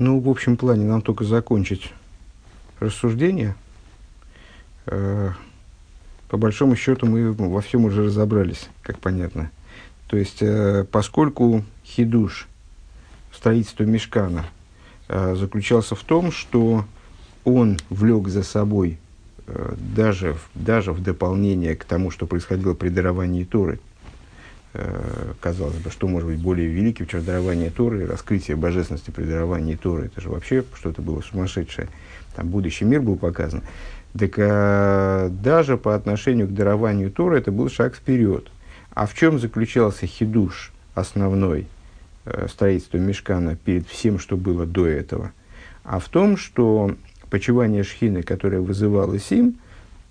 Ну, в общем плане, нам только закончить рассуждение. Э, по большому счету мы во всем уже разобрались, как понятно. То есть, э, поскольку хидуш, строительство мешкана, э, заключался в том, что он влек за собой даже, даже в дополнение к тому, что происходило при даровании Торы – Э, казалось бы, что может быть более великим, чем дарование Торы, раскрытие божественности при даровании Торы. Это же вообще что-то было сумасшедшее. Там будущий мир был показан. Так а, даже по отношению к дарованию Торы это был шаг вперед. А в чем заключался хидуш основной э, строительства Мешкана перед всем, что было до этого? А в том, что почивание Шхины, которое вызывалось им,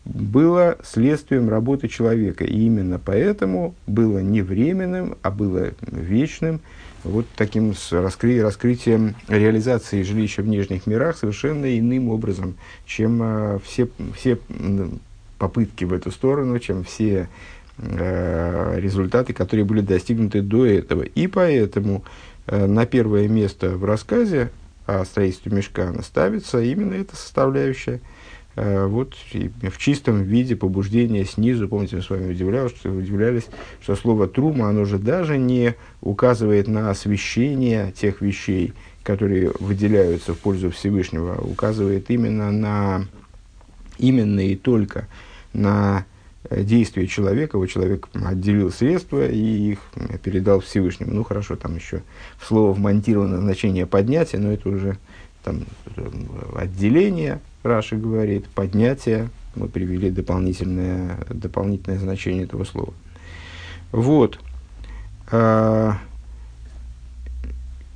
было следствием работы человека. И именно поэтому было не временным, а было вечным, вот таким раскры, раскрытием реализации жилища в нижних мирах совершенно иным образом, чем э, все, все попытки в эту сторону, чем все э, результаты, которые были достигнуты до этого. И поэтому э, на первое место в рассказе о строительстве мешкана ставится именно эта составляющая – вот в чистом виде побуждения снизу, помните, мы с вами удивлялись, что, удивлялись, что слово «трума», оно же даже не указывает на освещение тех вещей, которые выделяются в пользу Всевышнего, а указывает именно на, именно и только на э, действие человека, вот человек отделил средства и их передал Всевышнему. Ну хорошо, там еще в слово вмонтировано значение поднятия, но это уже там, э, отделение, Раши говорит, поднятие, мы привели дополнительное, дополнительное значение этого слова. Вот. А,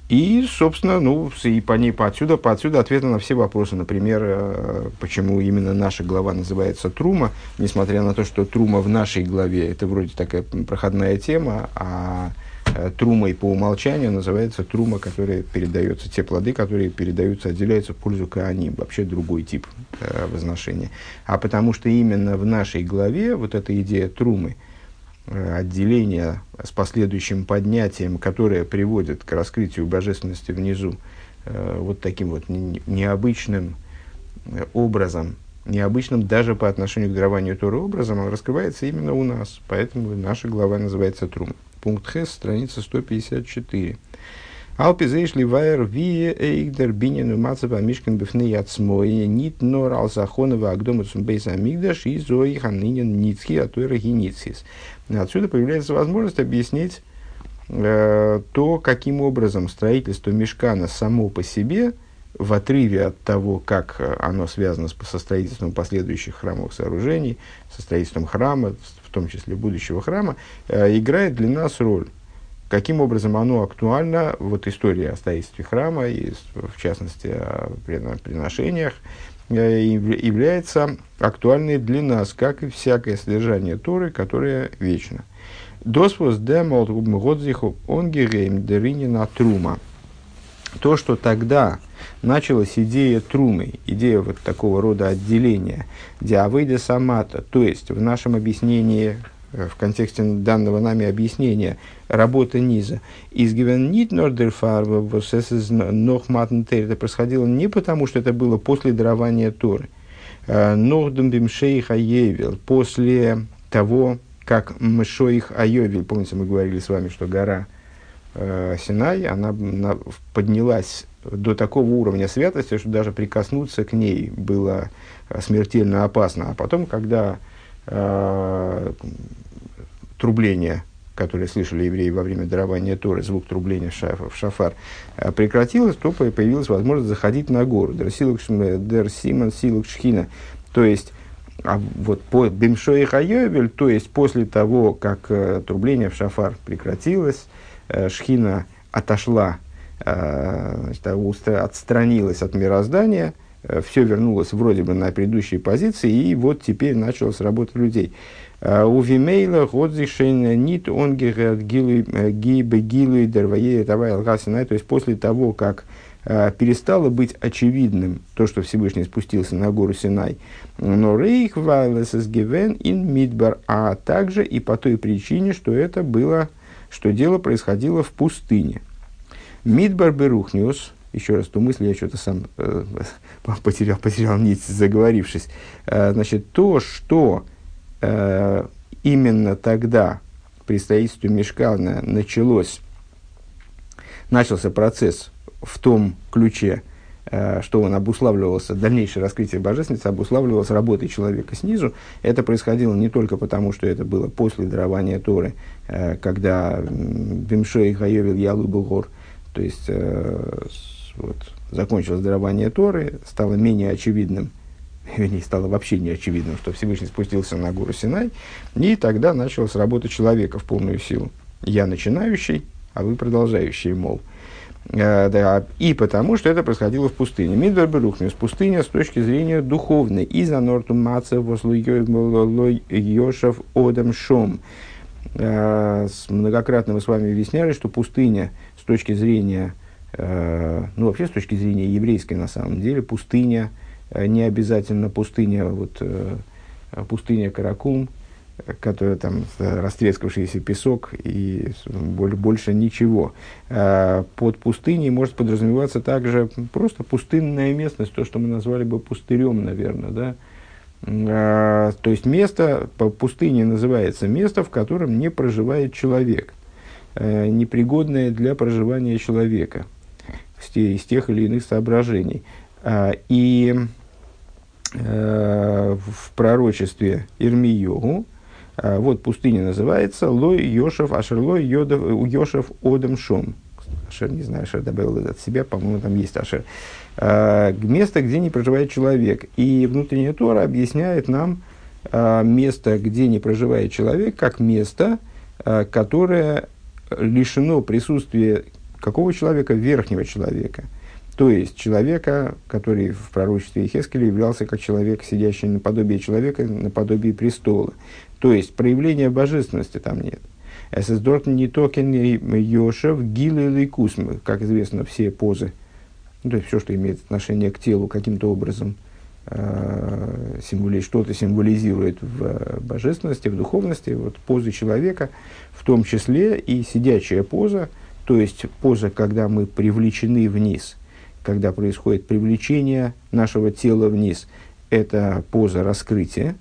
и, собственно, ну, и по ней, по отсюда, по отсюда ответы на все вопросы. Например, э, почему именно наша глава называется Трума, несмотря на то, что Трума в нашей главе это вроде такая проходная тема, а трумой по умолчанию называется трума, которая передается, те плоды, которые передаются, отделяются в пользу Кааним, вообще другой тип э, возношения. А потому что именно в нашей главе вот эта идея трумы, э, отделения с последующим поднятием, которое приводит к раскрытию божественности внизу, э, вот таким вот необычным э, образом, необычным даже по отношению к дарованию Торы образом, он раскрывается именно у нас. Поэтому наша глава называется Трума. Пункт Х, страница 154. Алпизейш ливайер вие эйгдер бинину мацева мишкин бифны яцмой нит нор алзахонова агдома цумбейса амигдаш и зои ханынин ницки атуэра геницис. Отсюда появляется возможность объяснить э, то, каким образом строительство мешкана само по себе, в отрыве от того, как оно связано с, со строительством последующих храмовых сооружений, со строительством храма, том числе будущего храма, э, играет для нас роль. Каким образом оно актуально, вот история о строительстве храма, и в частности о приношениях, э, является актуальной для нас, как и всякое содержание Торы, которое вечно. Досвос демолт годзиху онгерейм деринина трума. То, что тогда началась идея трумы, идея вот такого рода отделения, диавейда самата, то есть в нашем объяснении, э, в контексте данного нами объяснения, работа низа, изгивен нит нордерфарва это происходило не потому, что это было после дарования Торы, э, нордом бимшейха евел, после того, как Мшоих Айовель, помните, мы говорили с вами, что гора э, Синай, она на, поднялась до такого уровня святости, что даже прикоснуться к ней было э, смертельно опасно. А потом, когда э, трубление, которое слышали евреи во время дарования Торы, звук трубления в, шаф, в шафар, э, прекратилось, то появилась возможность заходить на гору. Дер Симон Силук Шхина. То есть, а вот по Бимшой Хайовель, то есть после того, как э, трубление в шафар прекратилось, Шхина отошла Э, значит, отстранилась от мироздания, э, все вернулось вроде бы на предыдущие позиции, и вот теперь началась работа людей. Э, у Вимейла Годзишен Нит Гилу Дервае Тавай Алгасина, то есть после того, как перестало быть очевидным то, что Всевышний спустился на гору Синай, но Рейх Вайлесес Гивен ин Мидбар, а также и по той причине, что это было, что дело происходило в пустыне – Мидбар Берухниус, еще раз ту мысль, я что-то сам э, потерял, потерял нить, заговорившись. Э, значит, то, что э, именно тогда при строительстве Мешкана началось, начался процесс в том ключе, что он обуславливался, дальнейшее раскрытие божественности обуславливалось работой человека снизу. Это происходило не только потому, что это было после дарования Торы, э, когда Бимшой Гайовил Ялу Бугор, то есть э, вот, закончилось дарование Торы, стало менее очевидным, вернее, стало вообще не очевидным, что Всевышний спустился на гору Синай, и тогда началась работа человека в полную силу. Я начинающий, а вы продолжающие, мол. Э, да, и потому, что это происходило в пустыне. Мидбер Берухнес, пустыня с точки зрения духовной. И за норту маца Йошев Одам Шом. Э, многократно мы с вами объясняли, что пустыня с точки зрения, э, ну вообще с точки зрения еврейской на самом деле, пустыня, не обязательно пустыня, вот, пустыня Каракум, которая там растрескавшийся песок и больше ничего. А, под пустыней может подразумеваться также просто пустынная местность, то, что мы назвали бы пустырем, наверное, да. А, то есть место, по пустыне называется место, в котором не проживает человек, а, непригодное для проживания человека из тех или иных соображений. И в пророчестве Ирмиогу а, вот пустыня называется Лой Йошев Ашерлой Йошев Одем Шом. Ашер, не знаю, Ашер добавил это от себя, по-моему, там есть Ашер. А, место, где не проживает человек. И внутренняя Тора объясняет нам а, место, где не проживает человек, как место, которое лишено присутствия какого человека? Верхнего человека. То есть человека, который в пророчестве Хескеля являлся как человек, сидящий наподобие человека, наподобие престола. То есть проявления божественности там нет. Эсэсдорт не токен Йошев, Гилы Лейкус, как известно, все позы, ну, то есть все, что имеет отношение к телу каким-то образом, э, символи, что-то символизирует в э, божественности, в духовности, вот позы человека, в том числе и сидячая поза, то есть поза, когда мы привлечены вниз, когда происходит привлечение нашего тела вниз, это поза раскрытия,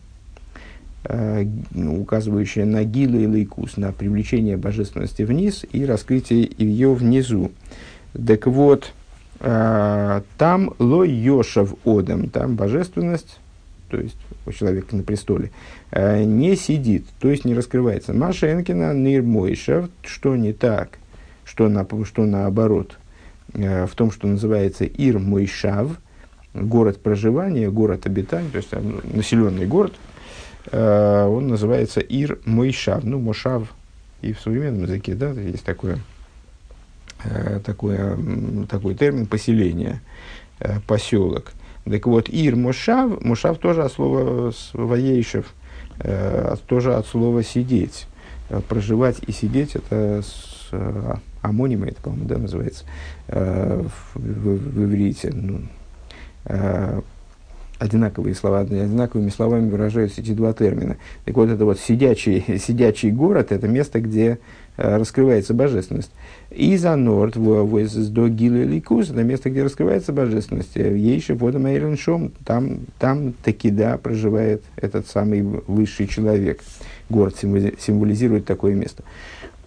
указывающая на гилу и лейкус, на привлечение божественности вниз и раскрытие ее внизу. Так вот, э, там ло йошав одам, там божественность, то есть у человека на престоле, э, не сидит, то есть не раскрывается. Маша Энкина нир мойшав, что не так, что, на, что наоборот, в том, что называется Ир Мойшав, город проживания, город обитания, то есть населенный город – Э, он называется Ир Мойшав, ну, Мошав, и в современном языке, да, есть такое, э, такое, такой термин поселение, э, поселок. Так вот, Ир Мошав, Мошав тоже от слова воейшев, тоже от слова сидеть. Проживать и сидеть это с, амонима, это, по-моему, да, называется в, в, в иврите. Ну, одинаковые слова, одинаковыми словами выражаются эти два термина. Так вот, это вот сидячий, сидячий город, это место, где э, раскрывается божественность. И за норд, до гилы ликус, это место, где раскрывается божественность. Ейши водом шом, там, там таки да проживает этот самый высший человек. Город символизирует такое место.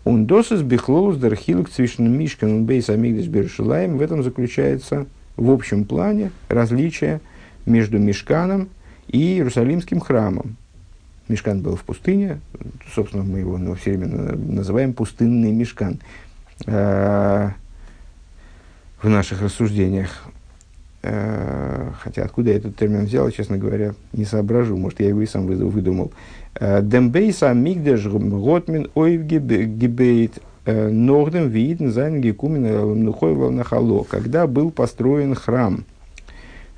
Он досыс бихлоус дархилук цвишн мишкан бейс амигдаш бершилаем. В этом заключается в общем плане различие между Мешканом и Иерусалимским храмом. Мешкан был в пустыне, собственно, мы его ну, все время называем пустынный Мишкан э, в наших рассуждениях. Э, хотя откуда я этот термин взял, честно говоря, не соображу. Может, я его и сам выдумал. Э, דעם בית המקדש האט מען אויפגעבויט э, נאכדעם ווי אידן זיינען געקומען נחלה. Когда был построен храм – а,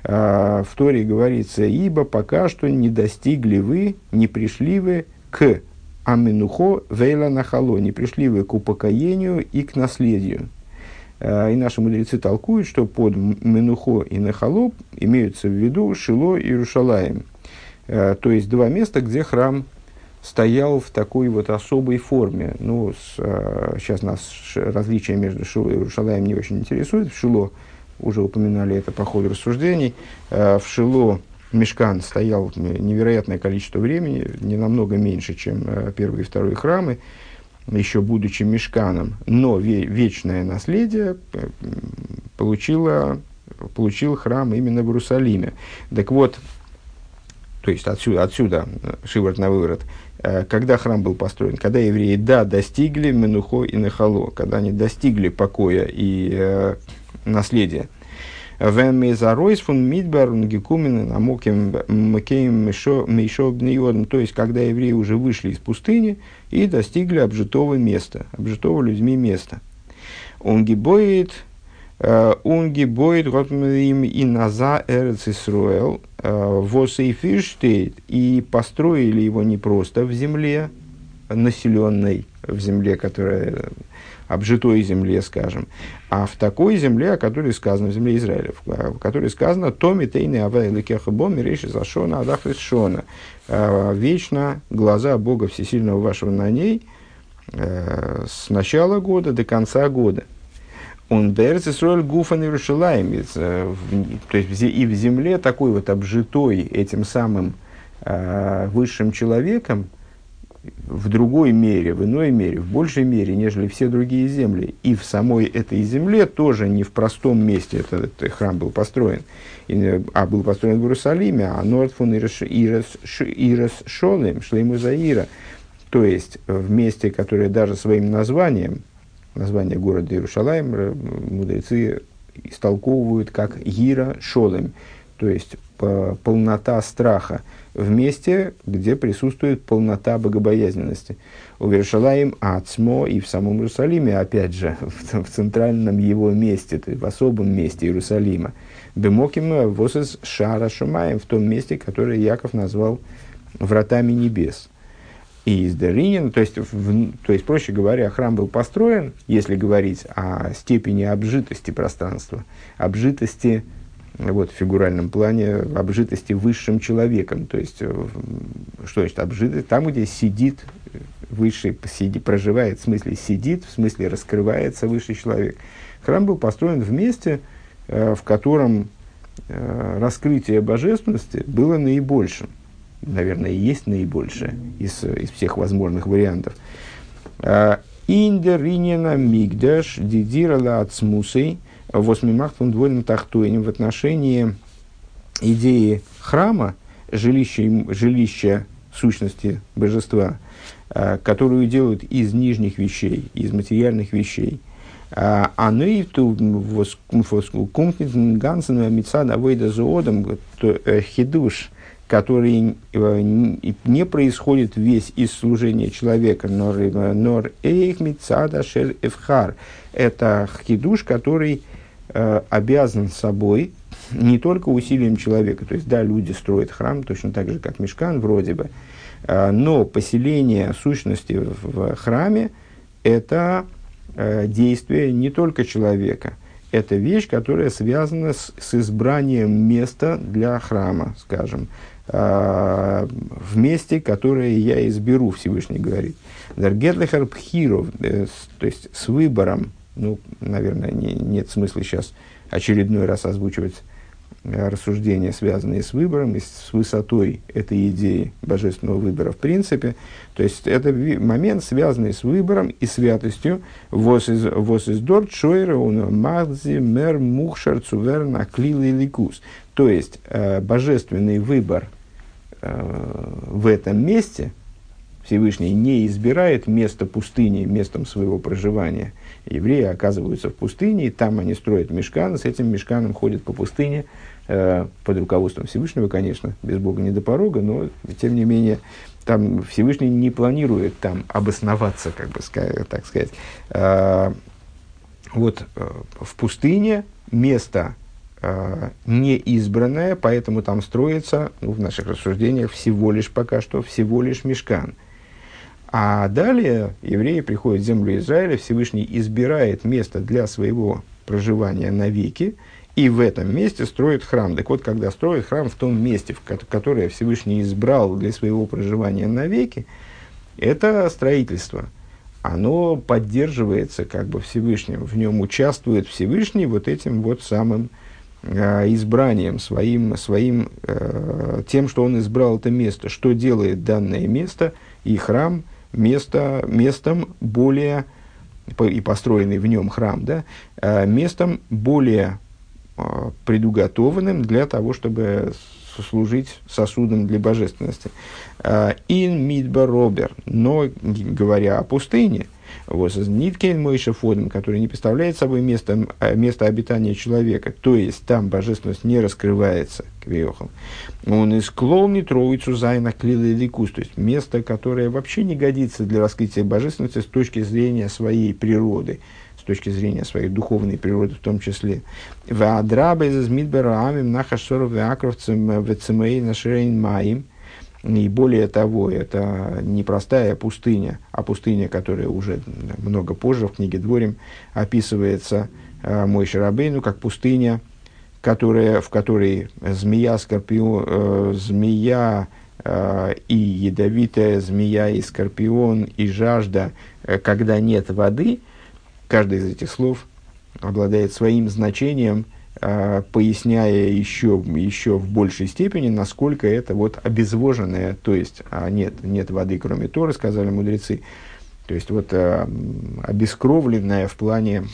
в Торе говорится, ибо пока что не достигли вы, не пришли вы к Аминухо Вейла Нахало, не пришли вы к упокоению и к наследию. А, и наши мудрецы толкуют, что под Минухо и Нахало имеются в виду Шило и Рушалаем. А, то есть два места, где храм стоял в такой вот особой форме. Ну, с, сейчас нас различия между Шило и Рушалаем не очень интересует. В Шило уже упоминали это по ходу рассуждений, в Шило Мешкан стоял невероятное количество времени, не намного меньше, чем первый и второй храмы, еще будучи мешканом, но вечное наследие получило, получил храм именно в Иерусалиме. Так вот, то есть отсюда, отсюда шиворот на выворот, э, когда храм был построен, когда евреи, да, достигли Менухо и Нахало, когда они достигли покоя и э, наследия. То есть, когда евреи уже вышли из пустыни и достигли обжитого места, обжитого людьми места. Он гибоит Унги бойт им и наза Эрец Исруэл, Восейфиштейт, и построили его не просто в земле, населенной, в земле, которая обжитой земле, скажем, а в такой земле, о которой сказано, в земле Израиля, в которой сказано «Томи тейны авайлы кехабом речи зашона адахрис шона». Вечно глаза Бога Всесильного вашего на ней с начала года до конца года – он берц Исроэль гуфан Иерушалаем. То есть и в земле такой вот обжитой этим самым э, высшим человеком, в другой мере, в иной мере, в большей мере, нежели все другие земли. И в самой этой земле тоже не в простом месте этот, этот храм был построен, а был построен в Иерусалиме, а Нордфун Ирас Шолем, Шлейму Заира. То есть в месте, которое даже своим названием, название города Иерушалаем мудрецы истолковывают как Гира Шолем, то есть полнота страха в месте, где присутствует полнота богобоязненности. У Иерушалаем Ацмо и в самом Иерусалиме, опять же, в, в центральном его месте, то есть в особом месте Иерусалима. Бемоким Восес Шара Шумаем, в том месте, которое Яков назвал вратами небес и из Деринин, то есть, в, то есть, проще говоря, храм был построен, если говорить о степени обжитости пространства, обжитости, вот, в фигуральном плане, обжитости высшим человеком, то есть, э, что значит обжитость? Там, где сидит высший, сидит, проживает, в смысле сидит, в смысле раскрывается высший человек. Храм был построен в месте, э, в котором э, раскрытие божественности было наибольшим наверное, и есть наибольшее из, из всех возможных вариантов. А, Индер Мигдаш Дидирала Ацмусей Восьмимахт фон Двойным Тахтуэнем в отношении идеи храма, жилища, жилища сущности божества, а, которую делают из нижних вещей, из материальных вещей. А нейфту кумтнит гансен митсад авейда зоодом э, хидуш – который э, не происходит весь из служения человека, нор эйх мицада шель эвхар. Это хидуш, который э, обязан собой не только усилием человека. То есть, да, люди строят храм точно так же, как мешкан вроде бы, э, но поселение сущности в, храме – это э, действие не только человека – это вещь, которая связана с, с избранием места для храма, скажем. В месте, которое я изберу, Всевышний говорит. Даргетлихар то есть с выбором, ну, наверное, не, нет смысла сейчас очередной раз озвучивать э, рассуждения, связанные с выбором и с высотой этой идеи божественного выбора в принципе. То есть это момент, связанный с выбором и святостью. Вос из дорт шойра он мадзи мер мухшар цувер наклил и ликус. То есть э, божественный выбор – Э, в этом месте Всевышний не избирает место пустыни местом своего проживания. Евреи оказываются в пустыне, и там они строят мешкан, с этим мешканом ходят по пустыне, э, под руководством Всевышнего, конечно, без Бога не до порога, но тем не менее там Всевышний не планирует там обосноваться, как бы так сказать. Э, вот э, в пустыне место э, неизбранное, поэтому там строится, ну, в наших рассуждениях, всего лишь пока что, всего лишь мешкан. А далее евреи приходят в землю Израиля, Всевышний избирает место для своего проживания навеки, и в этом месте строит храм. Так вот, когда строит храм в том месте, в которое Всевышний избрал для своего проживания навеки, это строительство, оно поддерживается как бы Всевышним, в нем участвует Всевышний вот этим вот самым э, избранием, своим, своим э, тем, что он избрал это место. Что делает данное место и храм место, местом более, и построенный в нем храм, да, э, местом более э, предуготованным для того, чтобы служить сосудом для божественности. Ин мидба робер, но говоря о пустыне, Ниткейн Мойша Фодом, который не представляет собой место, место обитания человека, то есть там божественность не раскрывается, כביכול. און איז כלל ניט ראוי צו זיין א כלי לאלקות, то есть место, которое вообще не годится для раскрытия божественности с точки зрения своей природы с точки зрения своей духовной природы в том числе. ואדרבה איז מדבר העמים נחש שרף ועקרב וצמאון אשר אין מים – и более того, это не простая пустыня, а пустыня, которая уже много позже в книге Дворим описывается э, Мой Шарабейну как пустыня, которая, в которой змея, скорпион, э, змея э, и ядовитая змея, и скорпион, и жажда, э, когда нет воды, каждый из этих слов обладает своим значением – поясняя еще, еще в большей степени, насколько это вот обезвоженное, то есть а нет, нет воды, кроме Торы, сказали мудрецы, то есть вот а, обескровленное в плане,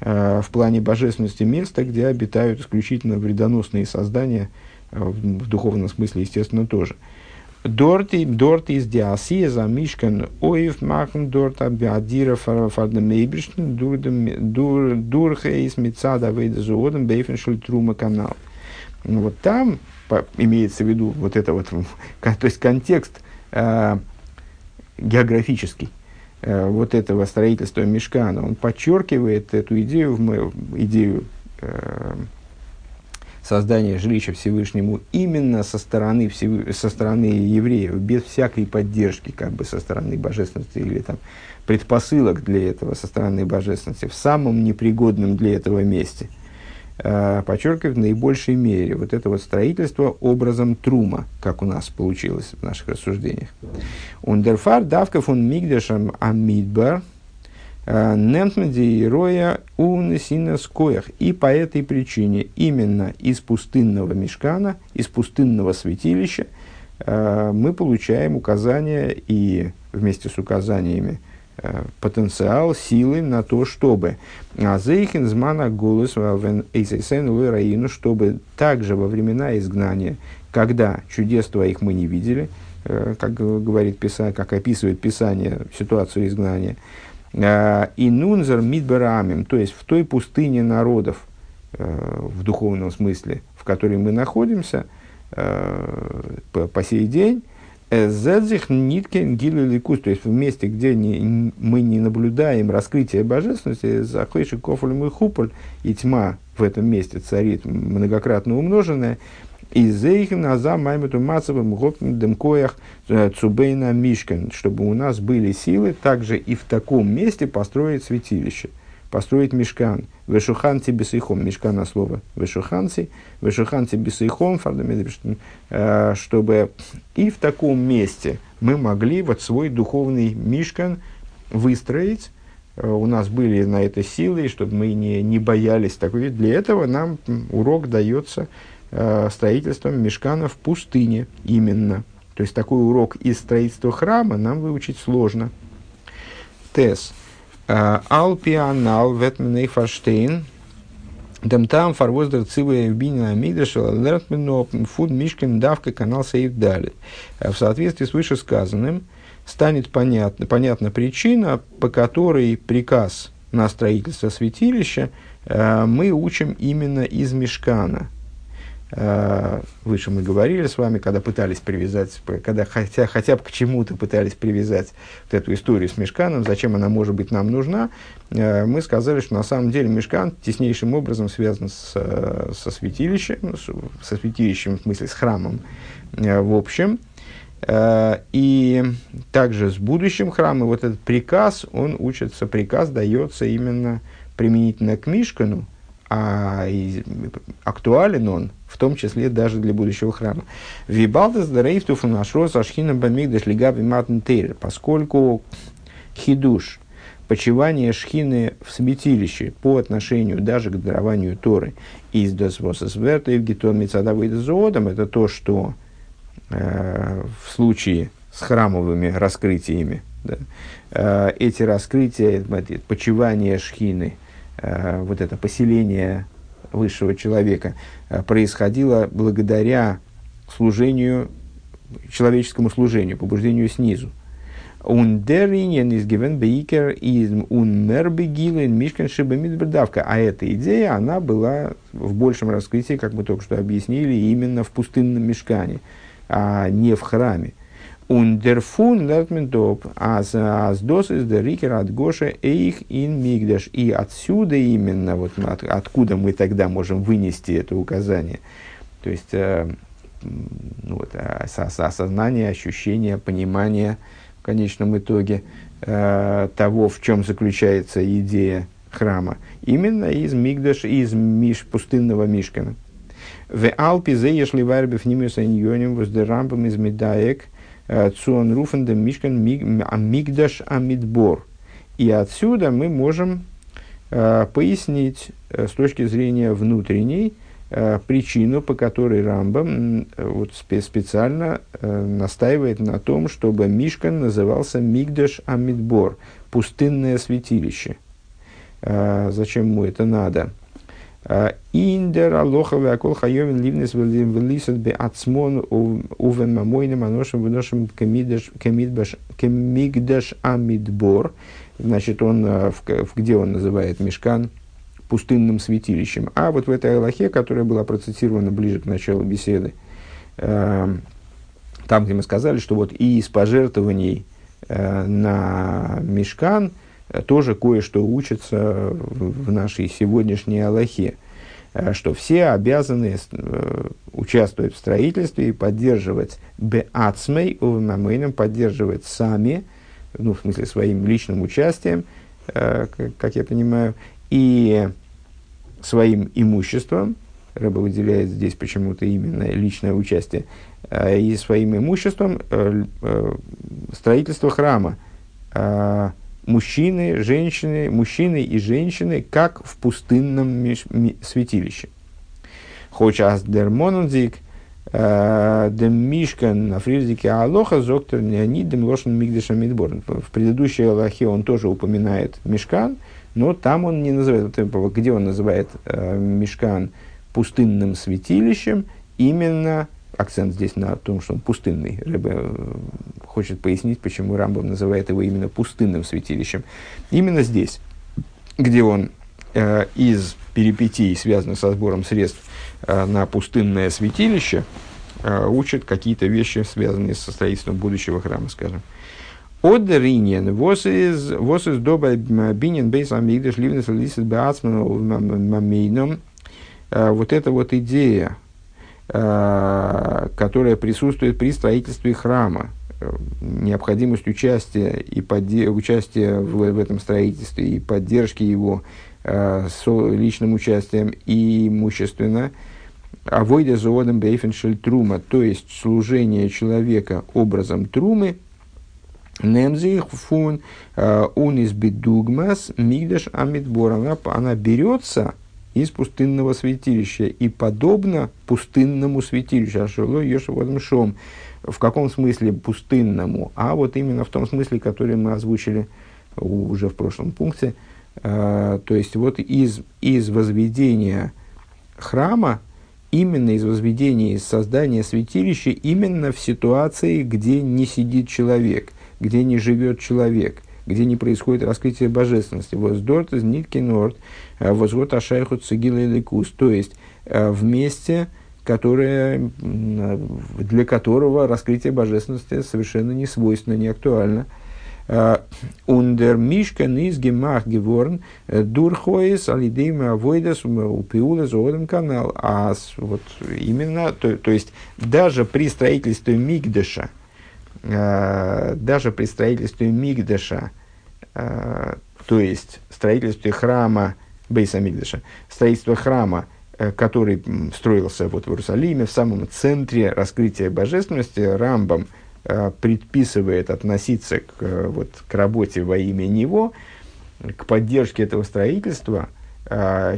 а, в плане божественности место, где обитают исключительно вредоносные создания, в, в духовном смысле, естественно, тоже. Dort, dort ist die Asiesa Mishkan Oif machen dort Ebersten durch Eis mit Zada Вейда Зуодом Бейфеншель Трума канал. Вот там по, имеется в виду вот это вот, то есть контекст э, географический э, вот этого строительства Мешкана, он подчеркивает эту идею, идею э, создания жилища Всевышнему именно со стороны, Всев... со стороны евреев, без всякой поддержки как бы со стороны божественности или там, предпосылок для этого со стороны божественности, в самом непригодном для этого месте, э, в наибольшей мере. Вот это вот строительство образом трума, как у нас получилось в наших рассуждениях. Ундерфар давков он мигдешам амидбар – Нентмеди роя унесина скоях. И по этой причине именно из пустынного мешкана, из пустынного святилища э, мы получаем указания и вместе с указаниями э, потенциал, силы на то, чтобы Азейхин змана голос раину, чтобы также во времена изгнания, когда чудес твоих мы не видели, э, как говорит Писание, как описывает Писание ситуацию изгнания, Э, и нунзер мидбарамим, то есть в той пустыне народов, э, в духовном смысле, в которой мы находимся э, по, сей день, Зедзих ниткен гилеликус, то есть в месте, где мы не наблюдаем раскрытие божественности, захойши кофулем и хуполь, и тьма в этом месте царит многократно умноженная, и зейхим наза маймету мацевым гопнедем коях э, цубейна мишкен, чтобы у нас были силы также и в таком месте построить святилище, построить мешкан. Вешуханти бесейхом, мешкан на слово вешуханти, вешуханти бесейхом, э, чтобы и в таком месте мы могли вот свой духовный мишкан выстроить, э, у нас были на это силы, чтобы мы не, не боялись такой. Для этого нам урок дается строительством мешкана в пустыне именно. То есть такой урок из строительства храма нам выучить сложно. Тес. Э, Алпианал ветменей фарштейн. Дем там фарвоздер цивая бинина мигдашела лертмено фуд мишкин давка канал сейв дали. Э, в соответствии с вышесказанным станет понятна, понятна причина, по которой приказ на строительство святилища э, мы учим именно из мешкана – Э, выше мы говорили с вами, когда пытались привязать, когда хотя, хотя бы к чему-то пытались привязать вот эту историю с мешканом, зачем она может быть нам нужна, э, мы сказали, что на самом деле мешкан теснейшим образом связан с, э, со святилищем, со святилищем в смысле с храмом в общем, и также с будущим храмом. Вот этот приказ, он учится, приказ дается именно применительно к Мишкану, а актуален он в том числе даже для будущего храма. Вибалдес дарейфтуф нашрос ашхина бамигдаш лигаби матн поскольку хидуш, почивание шхины в святилище по отношению даже к дарованию Торы из Досвососверта и в Гитон Мицадавыдазоодом, это то, что э, в случае с храмовыми раскрытиями, да, э, эти раскрытия, почивание шхины, вот это поселение высшего человека э, происходило благодаря служению, человеческому служению, побуждению снизу. Ундеринен из гивен бейкер из шибамидбердавка. А эта идея, она была в большем раскрытии, как мы только что объяснили, именно в пустынном мешкане, а не в храме. Ундерфун лертментоп, аз дос из дерикер от Гоша эйх ин мигдаш. И отсюда именно, вот от, откуда мы тогда можем вынести это указание. То есть, э, ну, вот, осознание, ощущение, понимание в конечном итоге э, того, в чем заключается идея храма. Именно из Мигдаш, из Миш, пустынного Мишкана. В Алпе заешли варбев нимиуса иньоним воздерампом из Медаек – Цуон руфен мишкан мигдаш амидбор. И отсюда мы можем э, пояснить э, с точки зрения внутренней э, причину, по которой Рамбам вот, специально настаивает на том, чтобы Мишкан назывался Мигдаш Амидбор, пустынное святилище. Зачем ему это надо? Индер алохове акол хайовин ливнес велисат бе ацмон увен мамойным аношем выношем кемигдаш амидбор. Значит, он, в, где он называет мешкан? пустынным святилищем. А вот в этой Аллахе, которая была процитирована ближе к началу беседы, там, где мы сказали, что вот и из пожертвований на мешкан – Э, тоже кое-что учится в нашей сегодняшней Аллахе, э, что все обязаны э, участвовать в строительстве и поддерживать беацмей увмамейном, поддерживать сами, ну, в смысле, своим личным участием, как я понимаю, и своим имуществом, Рэба выделяет здесь почему-то именно личное участие, и своим имуществом строительство храма, мужчины, женщины, мужчины и женщины, как в пустынном святилище. Хоча дермонудзик, э, дем мишкан на фризике алоха зоктор неонидем лошен мигдеша мидборн. В предыдущей Аллахе он тоже упоминает мишкан, но там он не называет, где он называет э, мишкан пустынным святилищем, именно акцент здесь на том, что он пустынный. Рэбе э, хочет пояснить, почему Рамбам называет его именно пустынным святилищем. Именно здесь, где он э, из перипетий, связанных со сбором средств э, на пустынное святилище, э, учит какие-то вещи, связанные со строительством будущего храма, скажем. Одеринен, вос из доба бинен бейс амигдаш ливнес лисит беацман мамейном. Э, вот эта вот идея которая присутствует при строительстве храма, э, необходимость участия и подде- участия в, в этом строительстве и поддержки его э, с личным участием и имущественно, а войдя заводом бейфеншель трума, то есть служение человека образом трумы, немзих фун унис бедугмас мигдаш амидбор, она, она берется из пустынного святилища и подобно пустынному святилищу. Ашерло Йошеводом Шом. В каком смысле пустынному? А вот именно в том смысле, который мы озвучили уже в прошлом пункте. А, то есть вот из, из возведения храма, именно из возведения, из создания святилища, именно в ситуации, где не сидит человек, где не живет человек, где не происходит раскрытие божественности. Воздорт из нитки норд, э, возвод ашайху цигила или кус. То есть, э, вместе, которое, для которого раскрытие божественности совершенно не свойственно, не актуально. Ундер Мишкан из Гемах Геворн Дурхоис Алидейма Авойдас Упиула Зоодом канал. А вот именно, то, то есть даже при строительстве Мигдеша, э, даже при строительстве Мигдеша Э, то есть строительстве храма Бейса Мигдаша, строительство храма, э, который строился вот в Иерусалиме, в самом центре раскрытия божественности, Рамбам предписывает относиться к, вот, к работе во имя него, к поддержке этого строительства –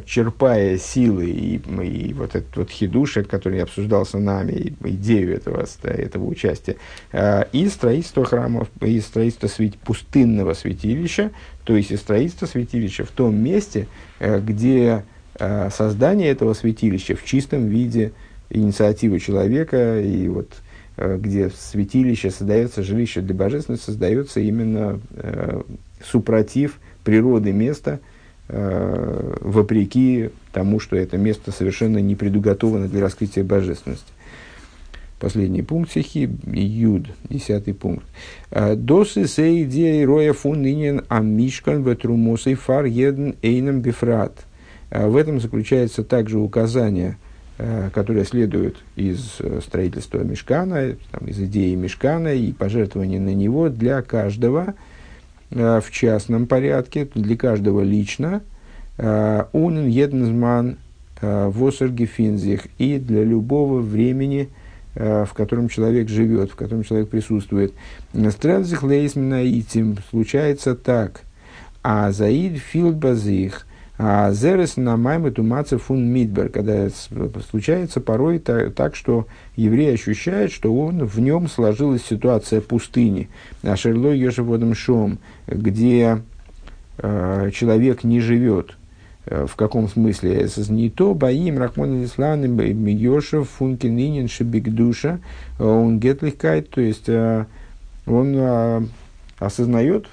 черпая силы и, и вот этот вот хидушек, который обсуждался нами, идею этого, этого участия, а, и строительство храмов, и строительство свет, пустынного святилища, то есть и строительство святилища в том месте, э, где а, создание этого святилища в чистом виде инициативы человека, и вот э, где святилище создается, жилище для божественности создается именно э, супротив природы места – Э, вопреки тому, что это место совершенно не предуготовано для раскрытия божественности. Последний пункт стихи, Юд, десятый пункт. «Э, Досы сей идея роя фун нинен амишкан ветрумосой фар еден эйном бифрат. Э, в этом заключается также указание, которое следует из строительства мешкана, там, из идеи мешкана и пожертвования на него для каждого – Э, в частном порядке, для каждого лично, э, унен еднзман э, восерги финзих, и для любого времени, в котором человек живет, в котором человек присутствует. Стразих лейсмина итим случается так, а заид филдбазих, а зерес на маймы тумаца фун мидбер, когда случается порой так, что еврей ощущает, что он, в нем сложилась ситуация пустыни. אשר לא ישב אדם שם, где э, человек не живет. Э, в каком смысле? ניטא בא אים רחמנא ליצלן א יושב פון ענינים שבקדושה און געטלעכקייט, то есть э, он э, осознает,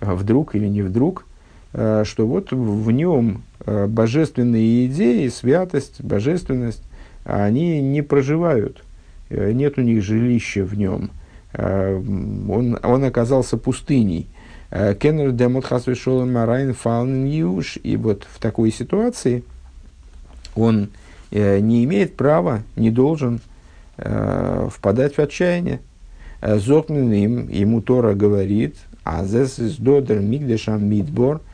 вдруг или не вдруг, Э, что вот в нем э, божественные идеи, святость, божественность, они не проживают, э, нет у них жилища в нем. Он, он оказался пустыней. Кеннер демот хасвешолом марайн фалнен юш. И вот в такой ситуации он не имеет права, не должен впадать в отчаяние. Зокнен им, ему Тора говорит, а зес из додер мигдешам мидбор – Э,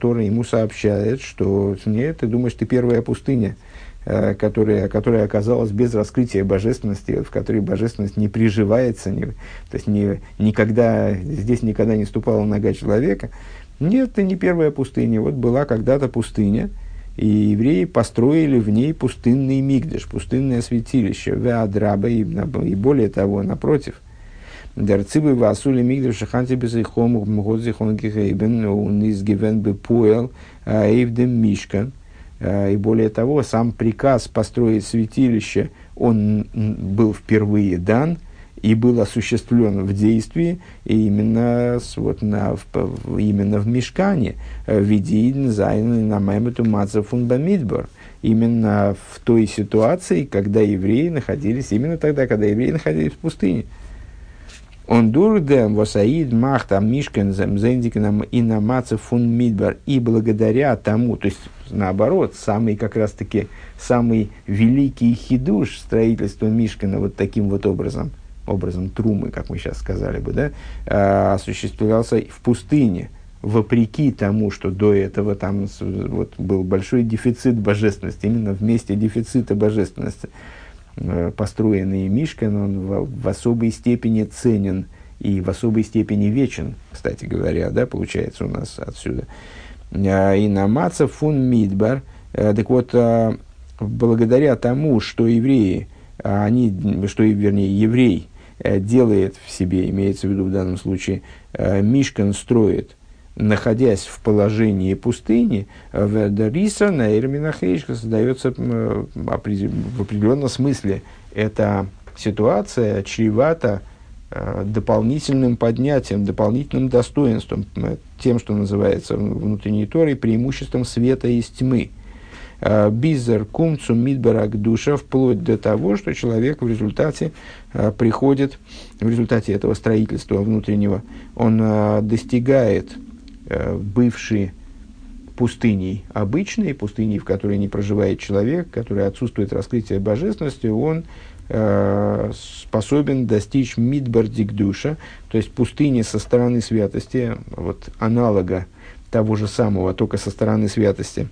Тора ему сообщает, что нет, ты думаешь, ты первая пустыня, э, которая, которая оказалась без раскрытия божественности, в которой божественность не приживается, не, то есть не, никогда, здесь никогда не ступала нога человека. Нет, ты не первая пустыня. Вот была когда-то пустыня, и евреи построили в ней пустынный мигдеш, пустынное святилище, веадраба, и, и более того, напротив – Дерцибы васули мигдев шаханти безыхом мгод зихон гихейбен он изгивен бы поел эйвдем мишкан. И более того, сам приказ построить святилище, он был впервые дан и был осуществлен в действии именно, вот, на, в, именно в мешкане, в виде на маймету мацафун бамидбор именно в той ситуации, когда евреи находились, именно тогда, когда евреи находились в пустыне. Он дурдем восаид махта мишкен зендикном и намаца фун мидбар. И благодаря тому, то есть наоборот, самый как раз таки самый великий хидуш строительства Мишкина вот таким вот образом, образом трумы, как мы сейчас сказали бы, да, а, осуществлялся в пустыне, вопреки тому, что до этого там вот, был большой дефицит божественности, именно в месте дефицита божественности. Э, построенный Мишкин, он в, в особой степени ценен и в особой степени вечен, кстати говоря, да, получается у нас отсюда. Э, и на Маца фун Мидбар, э, так вот, благодаря тому, что евреи, они, что, вернее, еврей делает в себе, имеется в виду в данном случае, Мишкан строит находясь в положении пустыни, Вердариса на Эрминахейшка создается в определенном смысле. Эта ситуация чревата э, дополнительным поднятием, дополнительным достоинством, тем, что называется внутренней Торой, преимуществом света из тьмы. Э, Бизер кумцу мидбарак душа, вплоть до того, что человек в результате э, приходит, в результате этого строительства внутреннего, он достигает Э, бывшие пустыней обычной, пустыней, в которой не проживает человек, в которой отсутствует раскрытие божественности, он э, способен достичь мидбардик душа, то есть пустыни со стороны святости, вот аналога того же самого, только со стороны святости.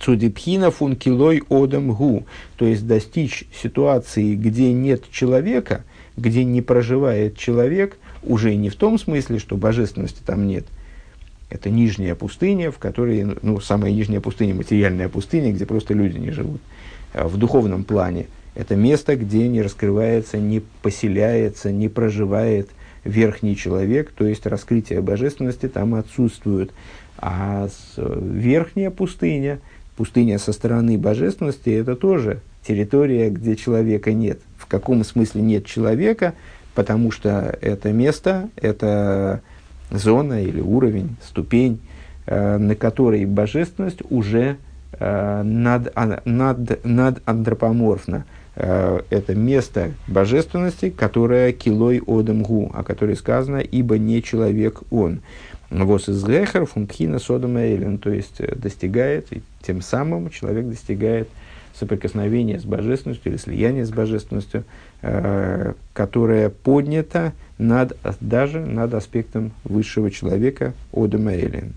Цудипхина функилой одам гу, то есть достичь ситуации, где нет человека, где не проживает человек, уже не в том смысле, что божественности там нет. Это нижняя пустыня, в которой, ну, самая нижняя пустыня, материальная пустыня, где просто люди не живут. А в духовном плане это место, где не раскрывается, не поселяется, не проживает верхний человек, то есть раскрытие божественности там отсутствует. А верхняя пустыня, пустыня со стороны божественности, это тоже территория, где человека нет. В каком смысле нет человека? Потому что это место, это зона или уровень, ступень, э, на которой божественность уже э, над, а, над, над антропоморфна. Э, это место божественности, которое килой одем гу, о которой сказано, ибо не человек он. Вос из гехер функхина содом эйлен, то есть достигает, и тем самым человек достигает соприкосновения с божественностью или слияния с божественностью, э, которое поднято над, даже над аспектом высшего человека Одема Эллин.